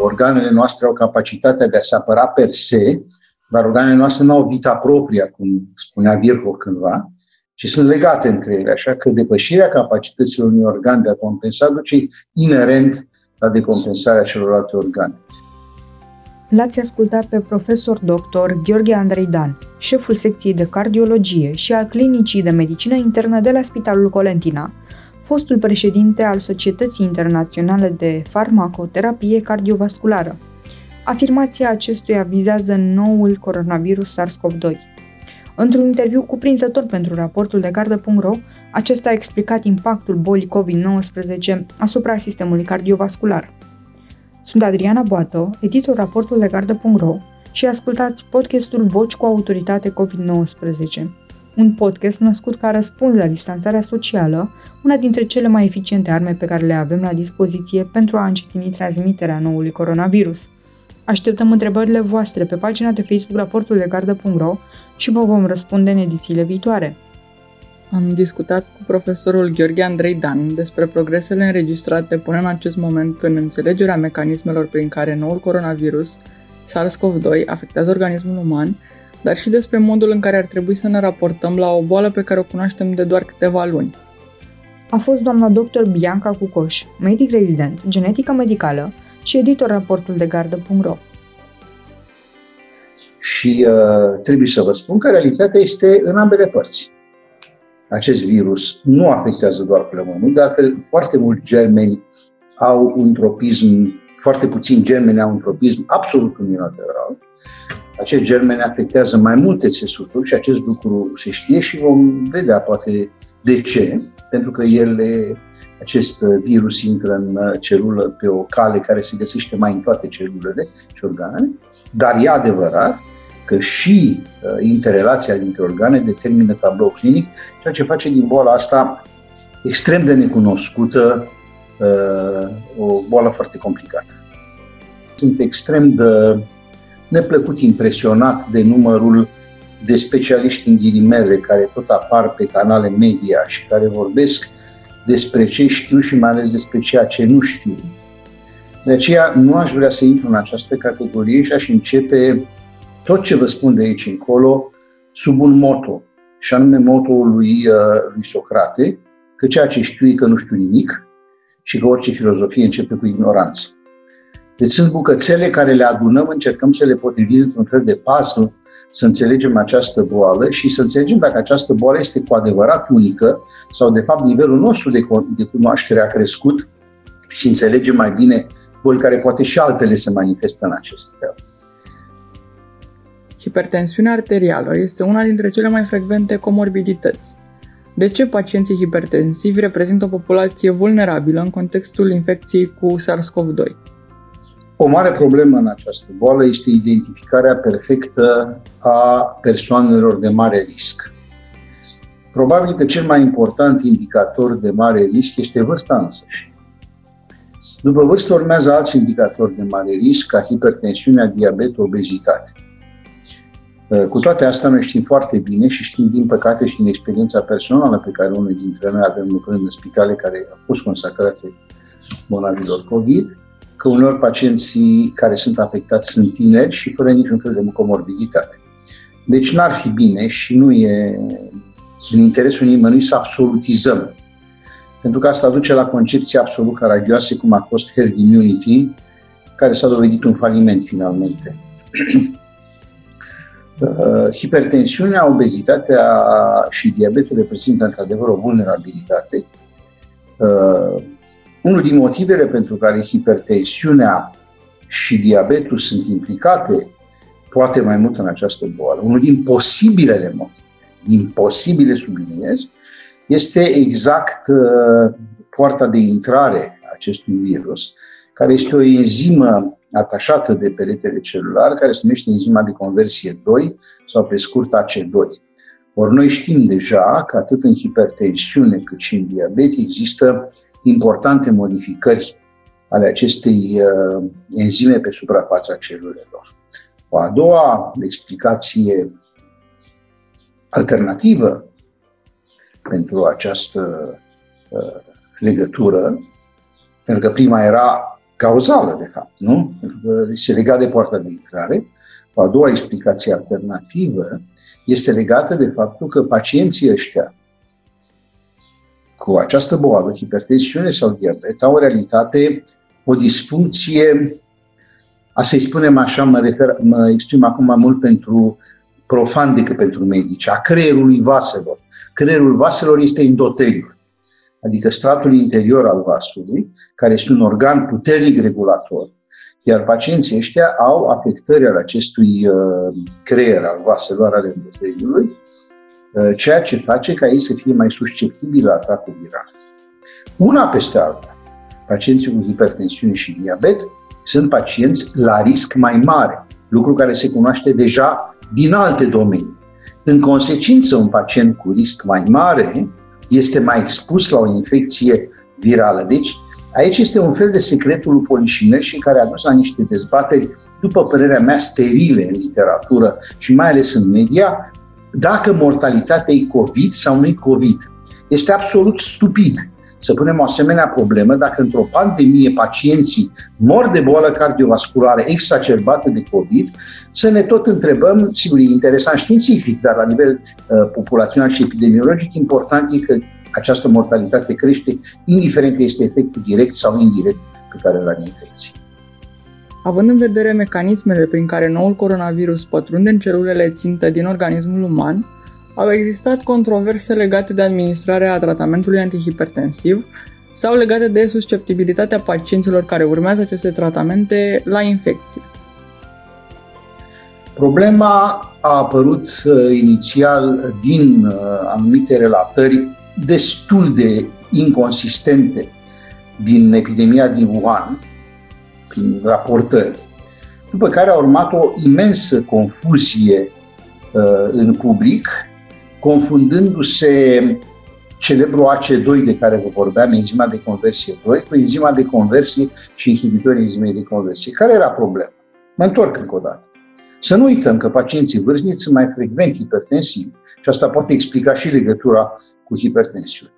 organele noastre au capacitatea de a se apăra per se, dar organele noastre nu au vita propria, cum spunea Virgo cândva, ci sunt legate între ele, așa că depășirea capacităților unui organ de a compensa duce inerent la decompensarea celorlalte organe. L-ați ascultat pe profesor doctor Gheorghe Andrei Dan, șeful secției de cardiologie și al clinicii de medicină internă de la Spitalul Colentina, fostul președinte al Societății Internaționale de Farmacoterapie Cardiovasculară. Afirmația acestuia vizează noul coronavirus SARS-CoV-2. Într-un interviu cuprinzător pentru raportul de gardă.ro, acesta a explicat impactul bolii COVID-19 asupra sistemului cardiovascular. Sunt Adriana Boată, editor raportul de gardă.ro și ascultați podcastul Voci cu autoritate COVID-19, un podcast născut ca răspuns la distanțarea socială, una dintre cele mai eficiente arme pe care le avem la dispoziție pentru a încetini transmiterea noului coronavirus. Așteptăm întrebările voastre pe pagina de Facebook raportul de gardă.ro și vă vom răspunde în edițiile viitoare. Am discutat cu profesorul Gheorghe Andrei Dan despre progresele înregistrate până în acest moment în înțelegerea mecanismelor prin care noul coronavirus, SARS-CoV-2, afectează organismul uman, dar și despre modul în care ar trebui să ne raportăm la o boală pe care o cunoaștem de doar câteva luni. A fost doamna dr. Bianca Cucoș, medic rezident, genetică medicală și editor raportul de gardă.ro. Și uh, trebuie să vă spun că realitatea este în ambele părți acest virus nu afectează doar plămânul, dar foarte mulți germeni au un tropism, foarte puțini germeni au un tropism absolut unilateral. Acești germeni afectează mai multe țesuturi și acest lucru se știe și vom vedea poate de ce, pentru că ele, acest virus intră în celulă pe o cale care se găsește mai în toate celulele și organele, dar e adevărat că și uh, interrelația dintre organe determină tablou clinic, ceea ce face din boala asta extrem de necunoscută uh, o boală foarte complicată. Sunt extrem de neplăcut impresionat de numărul de specialiști în ghilimele care tot apar pe canale media și care vorbesc despre ce știu și mai ales despre ceea ce nu știu. De aceea nu aș vrea să intru în această categorie și aș începe tot ce vă spun de aici încolo sub un moto, și anume motoul lui, uh, lui Socrate, că ceea ce știu e că nu știu nimic și că orice filozofie începe cu ignoranță. Deci sunt bucățele care le adunăm, încercăm să le potrivim într-un fel de puzzle, să înțelegem această boală și să înțelegem dacă această boală este cu adevărat unică sau, de fapt, nivelul nostru de, de cunoaștere a crescut și înțelegem mai bine boli care poate și altele se manifestă în acest fel. Hipertensiunea arterială este una dintre cele mai frecvente comorbidități. De ce pacienții hipertensivi reprezintă o populație vulnerabilă în contextul infecției cu SARS-CoV-2? O mare problemă în această boală este identificarea perfectă a persoanelor de mare risc. Probabil că cel mai important indicator de mare risc este vârsta însăși. După vârstă urmează alți indicatori de mare risc, ca hipertensiunea, diabet, obezitate. Uh, cu toate astea, noi știm foarte bine și știm, din păcate, și din experiența personală pe care unul dintre noi avem lucrând în spitale care au fost consacrate bolnavilor COVID, că uneori pacienții care sunt afectați sunt tineri și fără niciun fel de comorbiditate. Deci n-ar fi bine și nu e în interesul nimănui să absolutizăm. Pentru că asta duce la concepții absolut caragioase, cum a fost herd immunity, care s-a dovedit un faliment finalmente. Uh, hipertensiunea, obezitatea și diabetul reprezintă într-adevăr o vulnerabilitate. Uh, unul din motivele pentru care hipertensiunea și diabetul sunt implicate poate mai mult în această boală, unul din posibilele motive, din posibile subliniez, este exact uh, poarta de intrare a acestui virus, care este o enzimă atașată de peretele celular, care se numește enzima de conversie 2 sau pe scurt AC2. Ori noi știm deja că atât în hipertensiune cât și în diabet există importante modificări ale acestei uh, enzime pe suprafața celulelor. O a doua explicație alternativă pentru această uh, legătură, pentru că prima era cauzală, de fapt, nu? Se legat de poarta de intrare. O a doua explicație alternativă este legată de faptul că pacienții ăștia cu această boală, hipertensiune sau diabet, au în realitate o disfuncție, a să-i spunem așa, mă, refer, mă exprim acum mai mult pentru profan decât pentru medici, a creierului vaselor. Creierul vaselor este endoteliul, adică stratul interior al vasului, care este un organ puternic regulator, iar pacienții ăștia au afectări ale acestui uh, creier al vaselor ale endoteliului, uh, ceea ce face ca ei să fie mai susceptibili la atacul viral. Una peste alta, pacienții cu hipertensiune și diabet sunt pacienți la risc mai mare, lucru care se cunoaște deja din alte domenii. În consecință, un pacient cu risc mai mare este mai expus la o infecție virală. Deci, aici este un fel de secretul lui Polișinel și care a dus la niște dezbateri, după părerea mea, sterile în literatură și mai ales în media, dacă mortalitatea e COVID sau nu e COVID. Este absolut stupid să punem o asemenea problemă dacă într-o pandemie pacienții mor de boală cardiovasculară exacerbată de COVID, să ne tot întrebăm, sigur, e interesant științific, dar la nivel uh, populațional și epidemiologic, important e că această mortalitate crește, indiferent că este efectul direct sau indirect pe care îl are infecție. Având în vedere mecanismele prin care noul coronavirus pătrunde în celulele țintă din organismul uman, au existat controverse legate de administrarea tratamentului antihipertensiv sau legate de susceptibilitatea pacienților care urmează aceste tratamente la infecție. Problema a apărut uh, inițial din uh, anumite relatări destul de inconsistente din epidemia din Wuhan, prin raportări, după care a urmat o imensă confuzie uh, în public confundându-se celebrul AC2 de care vă vorbeam, enzima de conversie 2, cu enzima de conversie și inhibitorii enzimei de conversie. Care era problema? Mă întorc încă o dată. Să nu uităm că pacienții vârstnici sunt mai frecvent hipertensivi și asta poate explica și legătura cu hipertensiune.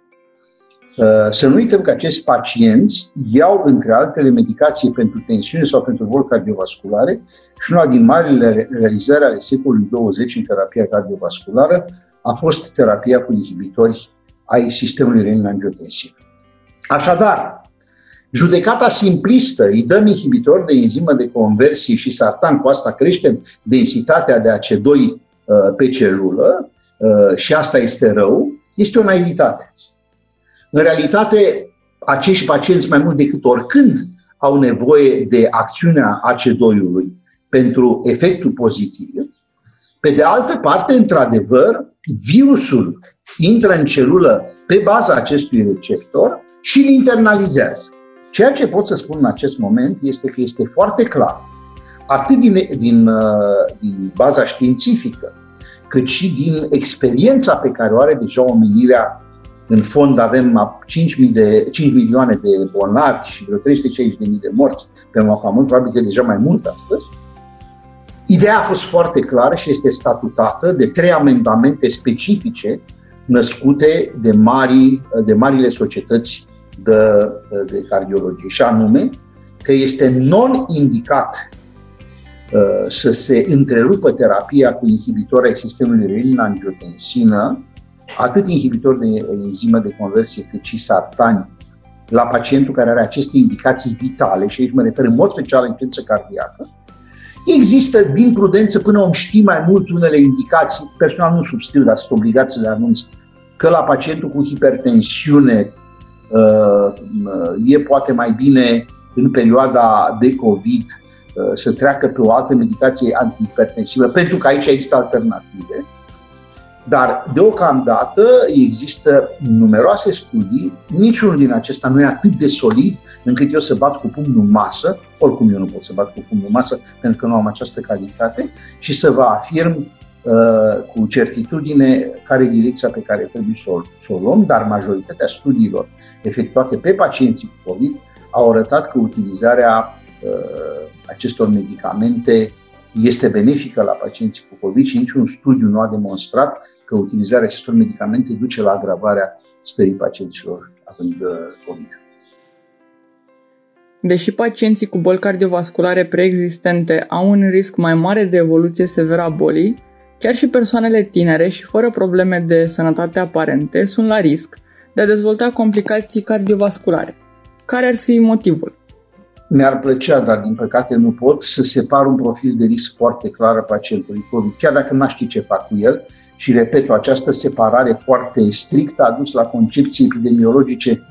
Uh, să nu uităm că acești pacienți iau, între altele, medicație pentru tensiune sau pentru boli cardiovasculare și una din marile realizări ale secolului 20 în terapia cardiovasculară a fost terapia cu inhibitori ai sistemului renin-angiotensin. Așadar, judecata simplistă, îi dăm inhibitor de enzimă de conversie și sartan, cu asta creștem densitatea de AC2 uh, pe celulă uh, și asta este rău, este o naivitate. În realitate, acești pacienți mai mult decât oricând au nevoie de acțiunea AC2-ului pentru efectul pozitiv. Pe de altă parte, într-adevăr, virusul intră în celulă pe baza acestui receptor și îl internalizează. Ceea ce pot să spun în acest moment este că este foarte clar, atât din, din, uh, din baza științifică, cât și din experiența pe care o are deja omenirea. În fond avem 5, de, 5 milioane de bolnavi și vreo 350.000 de morți pe mult, probabil că deja mai mult astăzi. Ideea a fost foarte clară și este statutată de trei amendamente specifice născute de, mari, de marile societăți de, de cardiologie, și anume că este non-indicat uh, să se întrerupă terapia cu inhibitor ai sistemului renin-angiotensină, atât inhibitor de enzimă de conversie cât și sartani, la pacientul care are aceste indicații vitale, și aici mă refer în mod special la infecție cardiacă, Există, din prudență, până om ști mai mult unele indicații, personal nu subscriu, dar sunt obligat să le anunț, că la pacientul cu hipertensiune uh, e poate mai bine în perioada de COVID uh, să treacă pe o altă medicație antihipertensivă, pentru că aici există alternative. Dar deocamdată există numeroase studii, niciunul din acesta nu e atât de solid încât eu să bat cu pumnul în masă, oricum eu nu pot să bat cu pumnul în masă pentru că nu am această calitate, și să vă afirm uh, cu certitudine care e direcția pe care trebuie să o, să o luăm, dar majoritatea studiilor efectuate pe pacienții cu COVID au arătat că utilizarea uh, acestor medicamente este benefică la pacienții cu COVID și niciun studiu nu a demonstrat că utilizarea acestor medicamente duce la agravarea stării pacienților având uh, COVID. Deși pacienții cu boli cardiovasculare preexistente au un risc mai mare de evoluție severă a bolii, chiar și persoanele tinere și fără probleme de sănătate aparente sunt la risc de a dezvolta complicații cardiovasculare. Care ar fi motivul? Mi-ar plăcea, dar din păcate nu pot, să separ un profil de risc foarte clar a pacientului COVID, chiar dacă n-aș ști ce fac cu el. Și repet, această separare foarte strictă a dus la concepții epidemiologice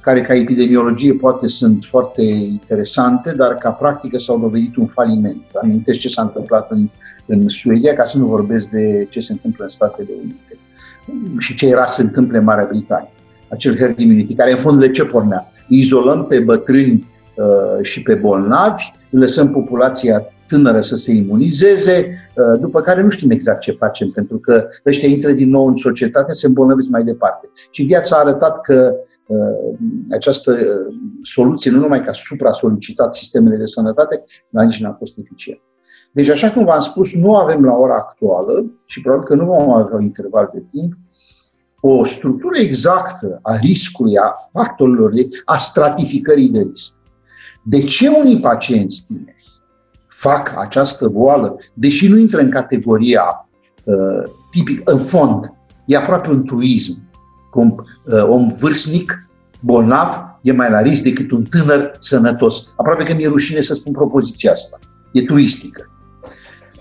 care ca epidemiologie poate sunt foarte interesante, dar ca practică s-au dovedit un faliment. Amintesc ce s-a întâmplat în, în Suedia, ca să nu vorbesc de ce se întâmplă în Statele Unite și ce era să se întâmple în Marea Britanie. Acel herd immunity, care în fond de ce pornea? Izolăm pe bătrâni uh, și pe bolnavi, lăsăm populația tânără să se imunizeze, uh, după care nu știm exact ce facem, pentru că ăștia intră din nou în societate, se îmbolnăvesc mai departe. Și viața a arătat că Uh, această uh, soluție nu numai că a supra-solicitat sistemele de sănătate, dar nici n-a fost eficient. Deci, așa cum v-am spus, nu avem la ora actuală și probabil că nu vom avea un interval de timp o structură exactă a riscului, a factorilor, de, a stratificării de risc. De ce unii pacienți tineri fac această boală, deși nu intră în categoria uh, tipic, în fond, e aproape un truism, un uh, om vârstnic, bolnav, e mai la risc decât un tânăr sănătos. Aproape că mi-e rușine să spun propoziția asta. E turistică.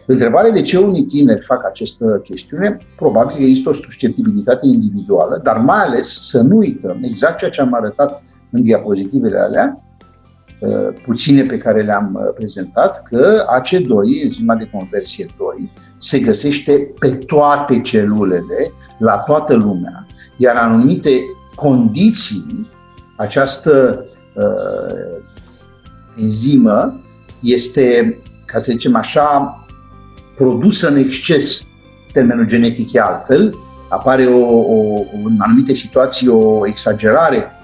Întrebarea de ce unii tineri fac această chestiune, probabil că există o susceptibilitate individuală, dar mai ales să nu uităm exact ceea ce am arătat în diapozitivele alea, uh, puține pe care le-am uh, prezentat, că AC2, enzima de conversie 2, se găsește pe toate celulele, la toată lumea, iar anumite condiții, această uh, enzimă este, ca să zicem așa, produsă în exces. Termenul genetic e altfel, apare o, o, în anumite situații o exagerare uh,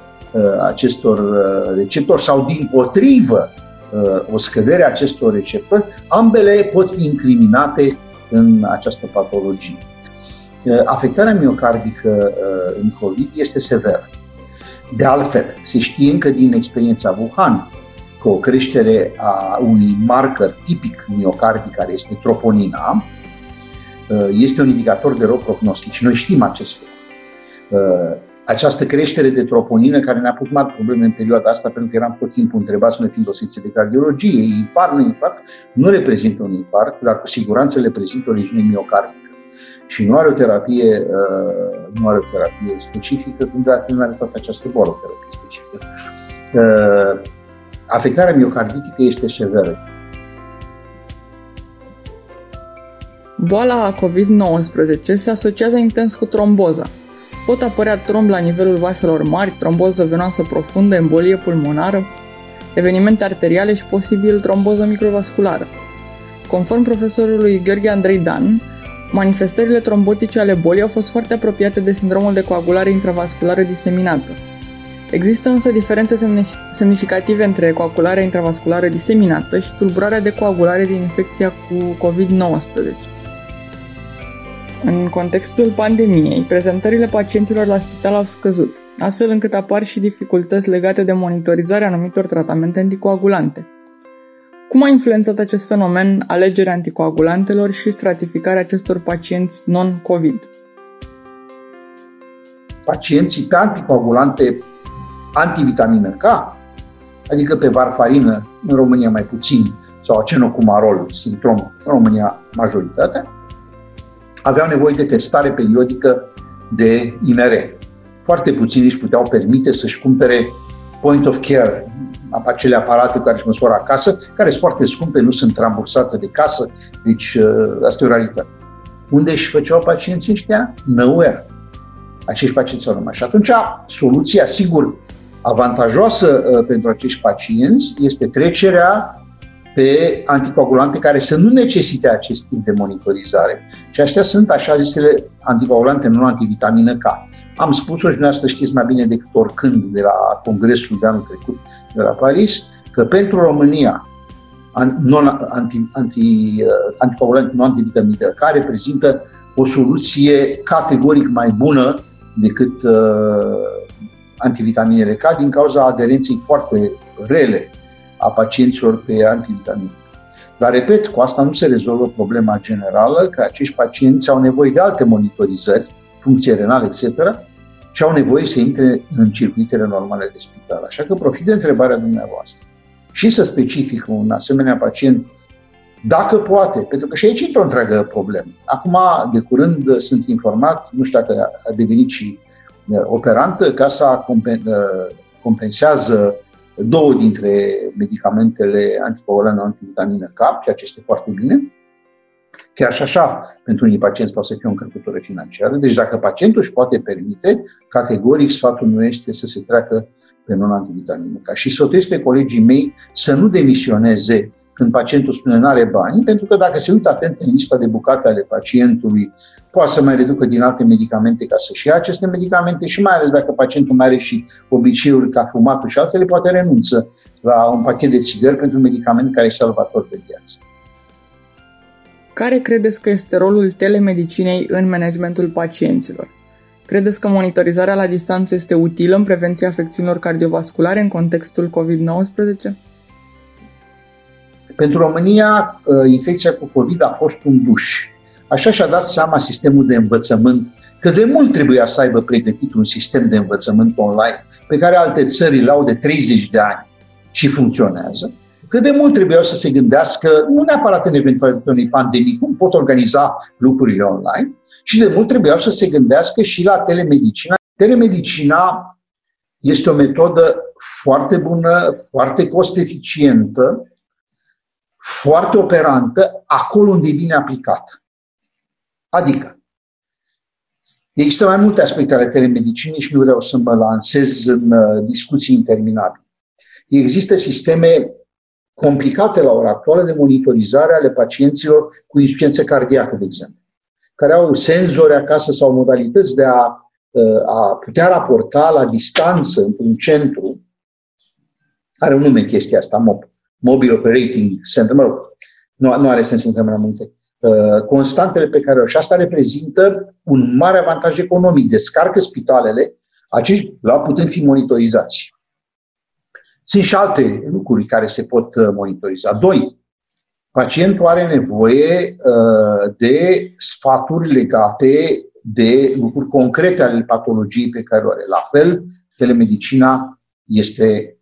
acestor uh, receptori sau din potrivă uh, o scădere a acestor receptori, ambele pot fi incriminate în această patologie. Uh, afectarea miocardică uh, în COVID este severă. De altfel, se știe încă din experiența Wuhan că o creștere a unui marker tipic miocardic, care este troponina, uh, este un indicator de rău prognostic și noi știm acest lucru. Această creștere de troponină care ne-a pus mari probleme în perioada asta, pentru că eram tot timpul întrebați, noi fiind o secție de cardiologie, infarct, nu infarct, nu reprezintă un infarct, dar cu siguranță reprezintă o leziune miocardică și nu are o terapie, uh, nu are o terapie specifică, când dacă nu are toată această boală o terapie specifică. Uh, afectarea miocarditică este severă. Boala COVID-19 se asociază intens cu tromboza. Pot apărea tromb la nivelul vaselor mari, tromboză venoasă profundă, embolie pulmonară, evenimente arteriale și posibil tromboză microvasculară. Conform profesorului Gheorghe Andrei Dan, Manifestările trombotice ale bolii au fost foarte apropiate de sindromul de coagulare intravasculară diseminată. Există însă diferențe semnificative între coagularea intravasculară diseminată și tulburarea de coagulare din infecția cu COVID-19. În contextul pandemiei, prezentările pacienților la spital au scăzut, astfel încât apar și dificultăți legate de monitorizarea anumitor tratamente anticoagulante – cum a influențat acest fenomen alegerea anticoagulantelor și stratificarea acestor pacienți non-COVID? Pacienții pe anticoagulante antivitamină K, adică pe varfarină, în România mai puțin, sau acenocumarol, simptom, în România majoritatea, aveau nevoie de testare periodică de IMR. Foarte puțini își puteau permite să-și cumpere point of care, acele aparate care își măsoară acasă, care sunt foarte scumpe, nu sunt rambursate de casă, deci uh, asta e o realitate. Unde își făceau pacienții ăștia? Nowhere. Acești pacienți au rămas. Și atunci, soluția, sigur, avantajoasă uh, pentru acești pacienți este trecerea pe anticoagulante care să nu necesite acest tip de monitorizare. Și astea sunt așa zisele anticoagulante non-antivitamină K. Am spus-o și dumneavoastră știți mai bine decât oricând de la congresul de anul trecut de la Paris, că pentru România non, anti, anti, uh, anticoagulant non-antivitamină care reprezintă o soluție categoric mai bună decât uh, antivitaminele K din cauza aderenței foarte rele a pacienților pe antivitamine. Dar, repet, cu asta nu se rezolvă problema generală că acești pacienți au nevoie de alte monitorizări, funcție renală, etc., și au nevoie să intre în circuitele normale de spital. Așa că profit de întrebarea dumneavoastră și să specific un asemenea pacient dacă poate, pentru că și aici intră o întreagă problemă. Acum, de curând, sunt informat, nu știu dacă a devenit și uh, operantă, casa uh, compensează două dintre medicamentele anticoagulante antivitamină K, ceea ce este foarte bine. Chiar și așa, pentru unii pacienți poate să fie o încărcătură financiară. Deci dacă pacientul își poate permite, categoric sfatul nu este să se treacă pe non-antivitamină K. Și sfătuiesc pe colegii mei să nu demisioneze când pacientul spune nu are bani, pentru că dacă se uită atent în lista de bucate ale pacientului, poate să mai reducă din alte medicamente ca să-și ia aceste medicamente și mai ales dacă pacientul mai are și obiceiuri ca fumatul și altele, poate renunță la un pachet de țigări pentru un medicament care e salvator de viață. Care credeți că este rolul telemedicinei în managementul pacienților? Credeți că monitorizarea la distanță este utilă în prevenția afecțiunilor cardiovasculare în contextul COVID-19? Pentru România, ă, infecția cu COVID a fost un duș. Așa și-a dat seama sistemul de învățământ că de mult trebuia să aibă pregătit un sistem de învățământ online pe care alte țări îl au de 30 de ani și funcționează, că de mult trebuiau să se gândească, nu neapărat în eventualitatea unei pandemii, cum pot organiza lucrurile online, și de mult trebuiau să se gândească și la telemedicina. Telemedicina este o metodă foarte bună, foarte cost-eficientă, foarte operantă acolo unde e bine aplicată. Adică, există mai multe aspecte ale telemedicinii și nu vreau să mă lansez în uh, discuții interminabile. Există sisteme complicate la ora actuală de monitorizare ale pacienților cu insuficiență cardiacă, de exemplu, care au senzori acasă sau modalități de a, uh, a putea raporta la distanță într-un centru, are un nume chestia asta, MOP, Mobile Operating Center, mă rog, nu, nu are sens să intrăm în multe, uh, constantele pe care și asta reprezintă un mare avantaj economic. Descarcă spitalele, acești la putând fi monitorizați. Sunt și alte lucruri care se pot uh, monitoriza. Doi, pacientul are nevoie uh, de sfaturi legate de lucruri concrete ale patologiei pe care o are. La fel, telemedicina este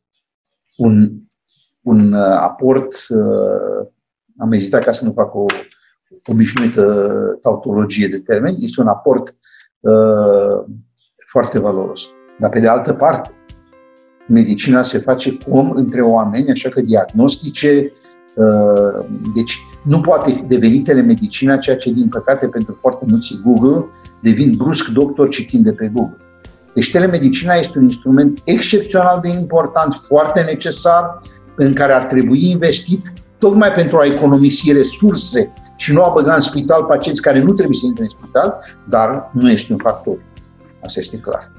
un un uh, aport, uh, am ezitat ca să nu fac o obișnuită tautologie de termeni, este un aport uh, foarte valoros. Dar pe de altă parte, medicina se face cum între oameni, așa că diagnostice, deci nu poate deveni telemedicina ceea ce, din păcate, pentru foarte mulți Google, devin brusc doctor citind de pe Google. Deci telemedicina este un instrument excepțional de important, foarte necesar, în care ar trebui investit tocmai pentru a economisi resurse și nu a băga în spital pacienți care nu trebuie să intre în spital, dar nu este un factor. Asta este clar.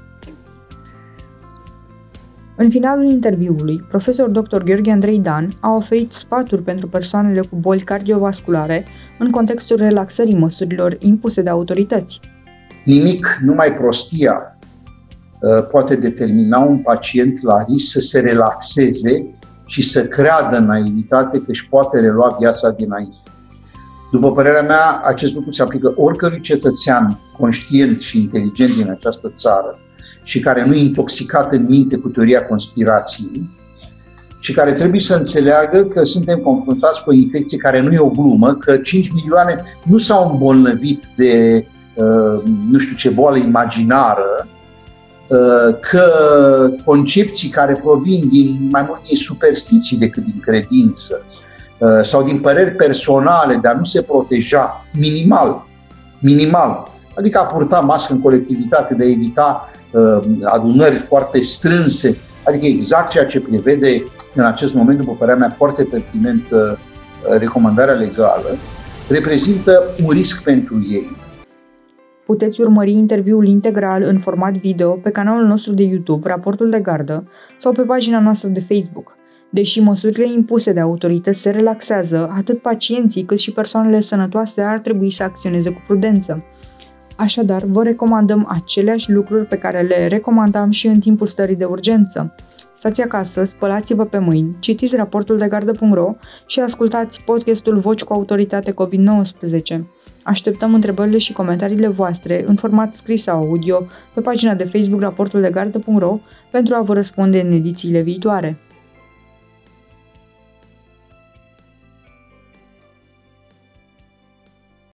În finalul interviului, profesor dr. Gheorghe Andrei Dan a oferit sfaturi pentru persoanele cu boli cardiovasculare în contextul relaxării măsurilor impuse de autorități. Nimic, numai prostia, uh, poate determina un pacient la risc să se relaxeze și să creadă în naivitate că își poate relua viața dinainte. După părerea mea, acest lucru se aplică oricărui cetățean conștient și inteligent din această țară și care nu e intoxicat în minte cu teoria conspirației și care trebuie să înțeleagă că suntem confruntați cu o infecție care nu e o glumă, că 5 milioane nu s-au îmbolnăvit de uh, nu știu ce boală imaginară, Uh, că concepții care provin din mai mult din superstiții decât din credință uh, sau din păreri personale de a nu se proteja minimal, minimal, adică a purta mască în colectivitate, de a evita uh, adunări foarte strânse, adică exact ceea ce prevede în acest moment, după părerea mea, foarte pertinent recomandarea legală, reprezintă un risc pentru ei puteți urmări interviul integral în format video pe canalul nostru de YouTube, Raportul de Gardă, sau pe pagina noastră de Facebook. Deși măsurile impuse de autorități se relaxează, atât pacienții cât și persoanele sănătoase ar trebui să acționeze cu prudență. Așadar, vă recomandăm aceleași lucruri pe care le recomandam și în timpul stării de urgență. Stați acasă, spălați-vă pe mâini, citiți raportul de gardă.ro și ascultați podcastul Voci cu autoritate COVID-19. Așteptăm întrebările și comentariile voastre în format scris sau audio pe pagina de Facebook raportul de gardă.ro pentru a vă răspunde în edițiile viitoare.